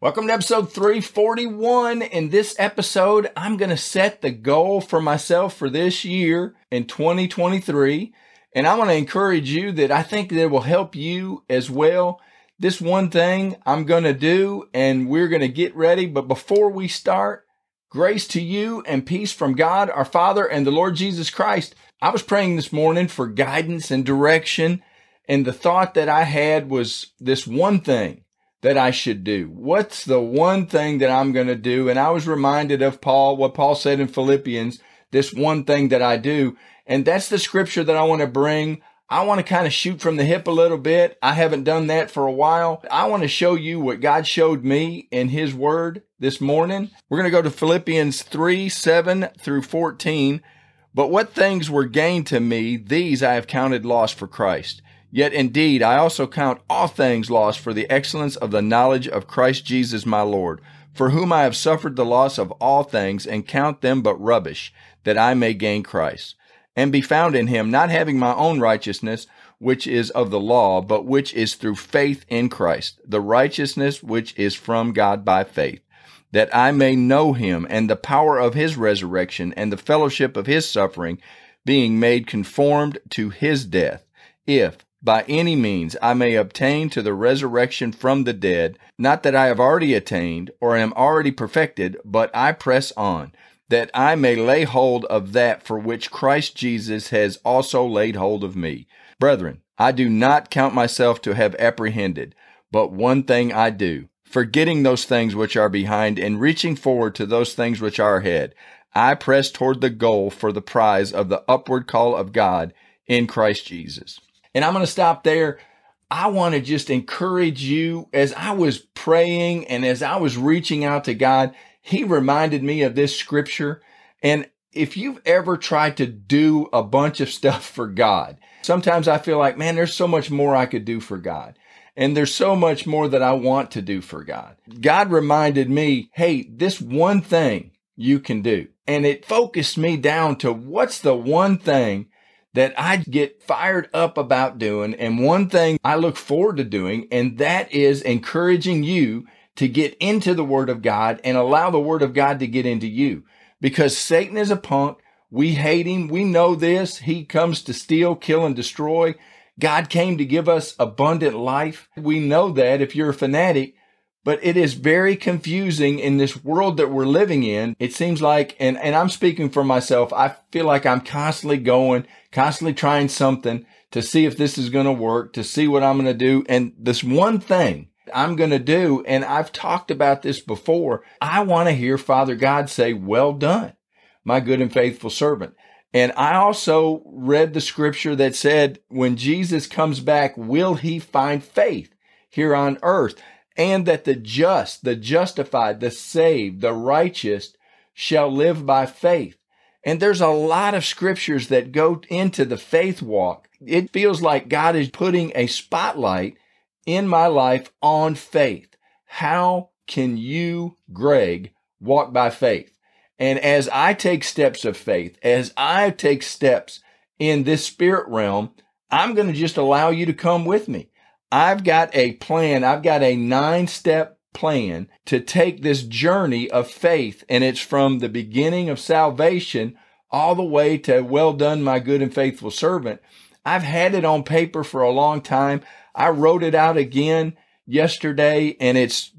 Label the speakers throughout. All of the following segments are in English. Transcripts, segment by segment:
Speaker 1: Welcome to episode 341. In this episode, I'm going to set the goal for myself for this year in 2023. And I want to encourage you that I think that will help you as well. This one thing I'm going to do, and we're going to get ready. But before we start, grace to you and peace from God, our Father, and the Lord Jesus Christ. I was praying this morning for guidance and direction. And the thought that I had was this one thing that I should do? What's the one thing that I'm going to do? And I was reminded of Paul, what Paul said in Philippians, this one thing that I do. And that's the scripture that I want to bring. I want to kind of shoot from the hip a little bit. I haven't done that for a while. I want to show you what God showed me in his word this morning. We're going to go to Philippians 3, 7 through 14. But what things were gained to me, these I have counted loss for Christ. Yet indeed, I also count all things lost for the excellence of the knowledge of Christ Jesus my Lord, for whom I have suffered the loss of all things, and count them but rubbish, that I may gain Christ, and be found in him, not having my own righteousness, which is of the law, but which is through faith in Christ, the righteousness which is from God by faith, that I may know him, and the power of his resurrection, and the fellowship of his suffering, being made conformed to his death, if, by any means I may obtain to the resurrection from the dead, not that I have already attained or am already perfected, but I press on, that I may lay hold of that for which Christ Jesus has also laid hold of me. Brethren, I do not count myself to have apprehended, but one thing I do, forgetting those things which are behind and reaching forward to those things which are ahead. I press toward the goal for the prize of the upward call of God in Christ Jesus. And I'm going to stop there. I want to just encourage you as I was praying and as I was reaching out to God, He reminded me of this scripture. And if you've ever tried to do a bunch of stuff for God, sometimes I feel like, man, there's so much more I could do for God. And there's so much more that I want to do for God. God reminded me, hey, this one thing you can do. And it focused me down to what's the one thing that I get fired up about doing. And one thing I look forward to doing, and that is encouraging you to get into the Word of God and allow the Word of God to get into you. Because Satan is a punk. We hate him. We know this. He comes to steal, kill, and destroy. God came to give us abundant life. We know that if you're a fanatic, but it is very confusing in this world that we're living in. It seems like, and, and I'm speaking for myself, I feel like I'm constantly going, constantly trying something to see if this is going to work, to see what I'm going to do. And this one thing I'm going to do, and I've talked about this before, I want to hear Father God say, well done, my good and faithful servant. And I also read the scripture that said, when Jesus comes back, will he find faith here on earth? And that the just, the justified, the saved, the righteous shall live by faith. And there's a lot of scriptures that go into the faith walk. It feels like God is putting a spotlight in my life on faith. How can you, Greg, walk by faith? And as I take steps of faith, as I take steps in this spirit realm, I'm going to just allow you to come with me. I've got a plan. I've got a nine step plan to take this journey of faith. And it's from the beginning of salvation all the way to well done, my good and faithful servant. I've had it on paper for a long time. I wrote it out again yesterday and it's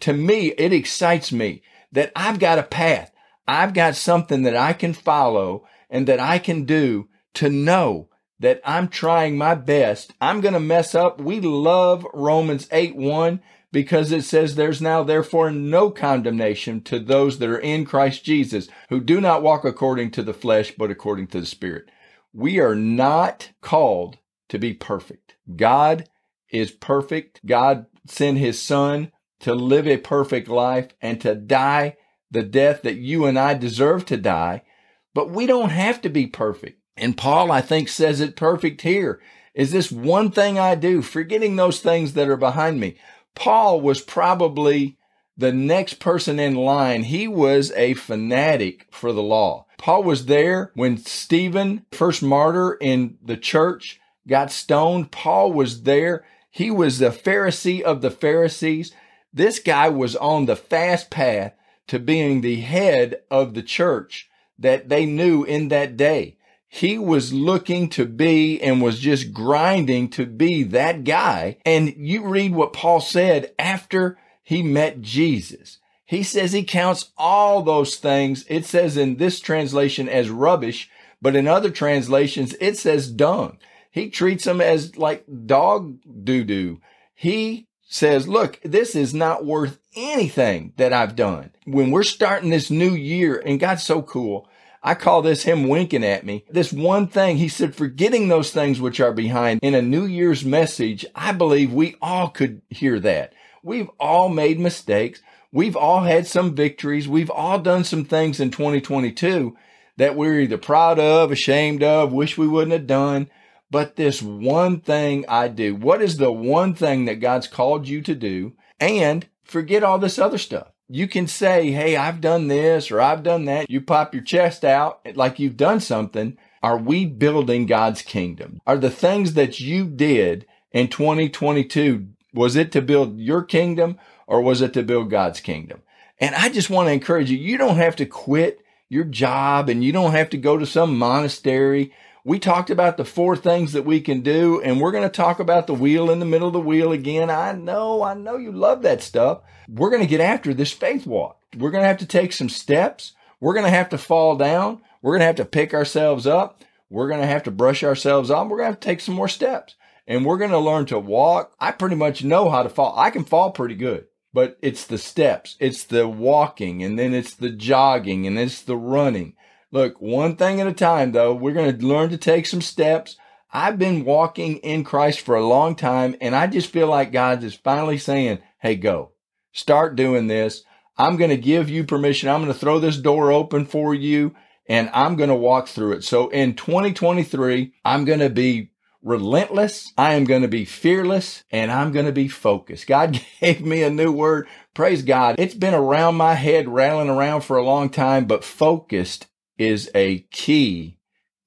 Speaker 1: to me, it excites me that I've got a path. I've got something that I can follow and that I can do to know that I'm trying my best. I'm going to mess up. We love Romans 8 1 because it says there's now therefore no condemnation to those that are in Christ Jesus who do not walk according to the flesh, but according to the Spirit. We are not called to be perfect. God is perfect. God sent his son to live a perfect life and to die the death that you and I deserve to die. But we don't have to be perfect. And Paul, I think, says it perfect here. Is this one thing I do, forgetting those things that are behind me? Paul was probably the next person in line. He was a fanatic for the law. Paul was there when Stephen, first martyr in the church, got stoned. Paul was there. He was the Pharisee of the Pharisees. This guy was on the fast path to being the head of the church that they knew in that day. He was looking to be and was just grinding to be that guy. And you read what Paul said after he met Jesus. He says he counts all those things. It says in this translation as rubbish, but in other translations, it says dung. He treats them as like dog doo doo. He says, look, this is not worth anything that I've done. When we're starting this new year, and God's so cool, I call this him winking at me. This one thing, he said, forgetting those things which are behind in a New Year's message. I believe we all could hear that. We've all made mistakes. We've all had some victories. We've all done some things in 2022 that we're either proud of, ashamed of, wish we wouldn't have done. But this one thing I do, what is the one thing that God's called you to do? And forget all this other stuff you can say, Hey, I've done this or I've done that. You pop your chest out like you've done something. Are we building God's kingdom? Are the things that you did in 2022, was it to build your kingdom or was it to build God's kingdom? And I just want to encourage you, you don't have to quit your job and you don't have to go to some monastery. We talked about the four things that we can do, and we're going to talk about the wheel in the middle of the wheel again. I know, I know you love that stuff. We're going to get after this faith walk. We're going to have to take some steps. We're going to have to fall down. We're going to have to pick ourselves up. We're going to have to brush ourselves off. We're going to have to take some more steps and we're going to learn to walk. I pretty much know how to fall. I can fall pretty good, but it's the steps, it's the walking, and then it's the jogging, and it's the running. Look, one thing at a time, though, we're going to learn to take some steps. I've been walking in Christ for a long time, and I just feel like God is finally saying, Hey, go. Start doing this. I'm going to give you permission. I'm going to throw this door open for you, and I'm going to walk through it. So in 2023, I'm going to be relentless. I am going to be fearless and I'm going to be focused. God gave me a new word. Praise God. It's been around my head, rattling around for a long time, but focused is a key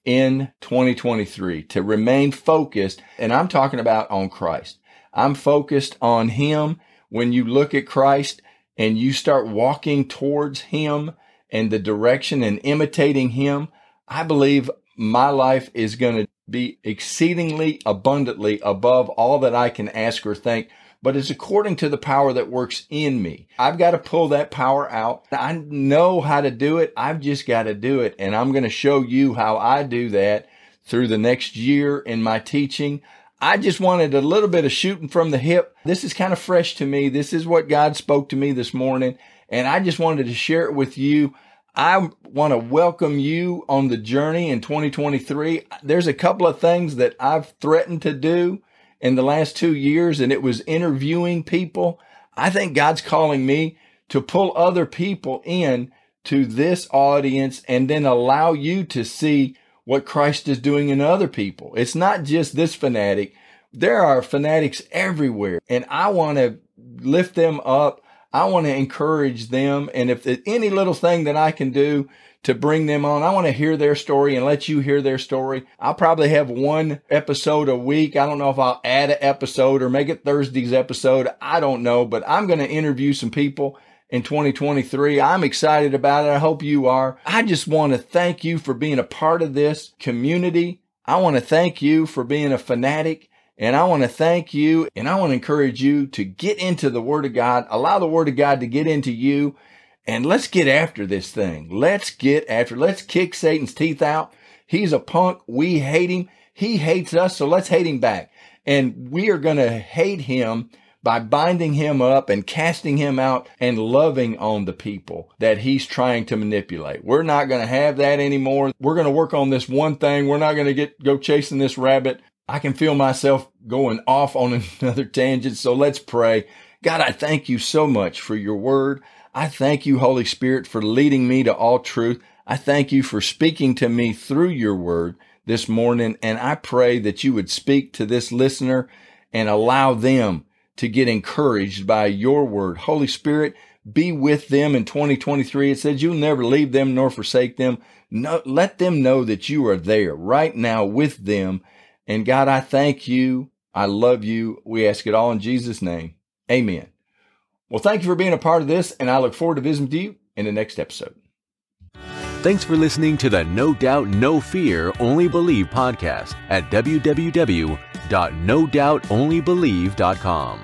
Speaker 1: in 2023 to remain focused. And I'm talking about on Christ. I'm focused on Him. When you look at Christ and you start walking towards Him and the direction and imitating Him, I believe my life is going to be exceedingly abundantly above all that I can ask or think but it's according to the power that works in me. I've got to pull that power out. I know how to do it. I've just got to do it. And I'm going to show you how I do that through the next year in my teaching. I just wanted a little bit of shooting from the hip. This is kind of fresh to me. This is what God spoke to me this morning. And I just wanted to share it with you. I want to welcome you on the journey in 2023. There's a couple of things that I've threatened to do in the last two years and it was interviewing people. I think God's calling me to pull other people in to this audience and then allow you to see what Christ is doing in other people. It's not just this fanatic. There are fanatics everywhere and I want to lift them up. I want to encourage them. And if there's any little thing that I can do to bring them on. I want to hear their story and let you hear their story. I'll probably have one episode a week. I don't know if I'll add an episode or make it Thursday's episode. I don't know, but I'm going to interview some people in 2023. I'm excited about it. I hope you are. I just want to thank you for being a part of this community. I want to thank you for being a fanatic. And I want to thank you and I want to encourage you to get into the Word of God, allow the Word of God to get into you and let's get after this thing. Let's get after, let's kick Satan's teeth out. He's a punk. We hate him. He hates us. So let's hate him back. And we are going to hate him by binding him up and casting him out and loving on the people that he's trying to manipulate. We're not going to have that anymore. We're going to work on this one thing. We're not going to get, go chasing this rabbit. I can feel myself going off on another tangent. So let's pray. God, I thank you so much for your word. I thank you, Holy Spirit, for leading me to all truth. I thank you for speaking to me through your word this morning. And I pray that you would speak to this listener and allow them to get encouraged by your word. Holy Spirit, be with them in 2023. It says you'll never leave them nor forsake them. No, let them know that you are there right now with them. And God, I thank you. I love you. We ask it all in Jesus' name. Amen. Well, thank you for being a part of this, and I look forward to visiting with you in the next episode.
Speaker 2: Thanks for listening to the No Doubt, No Fear, Only Believe podcast at www.nodoubtonlybelieve.com.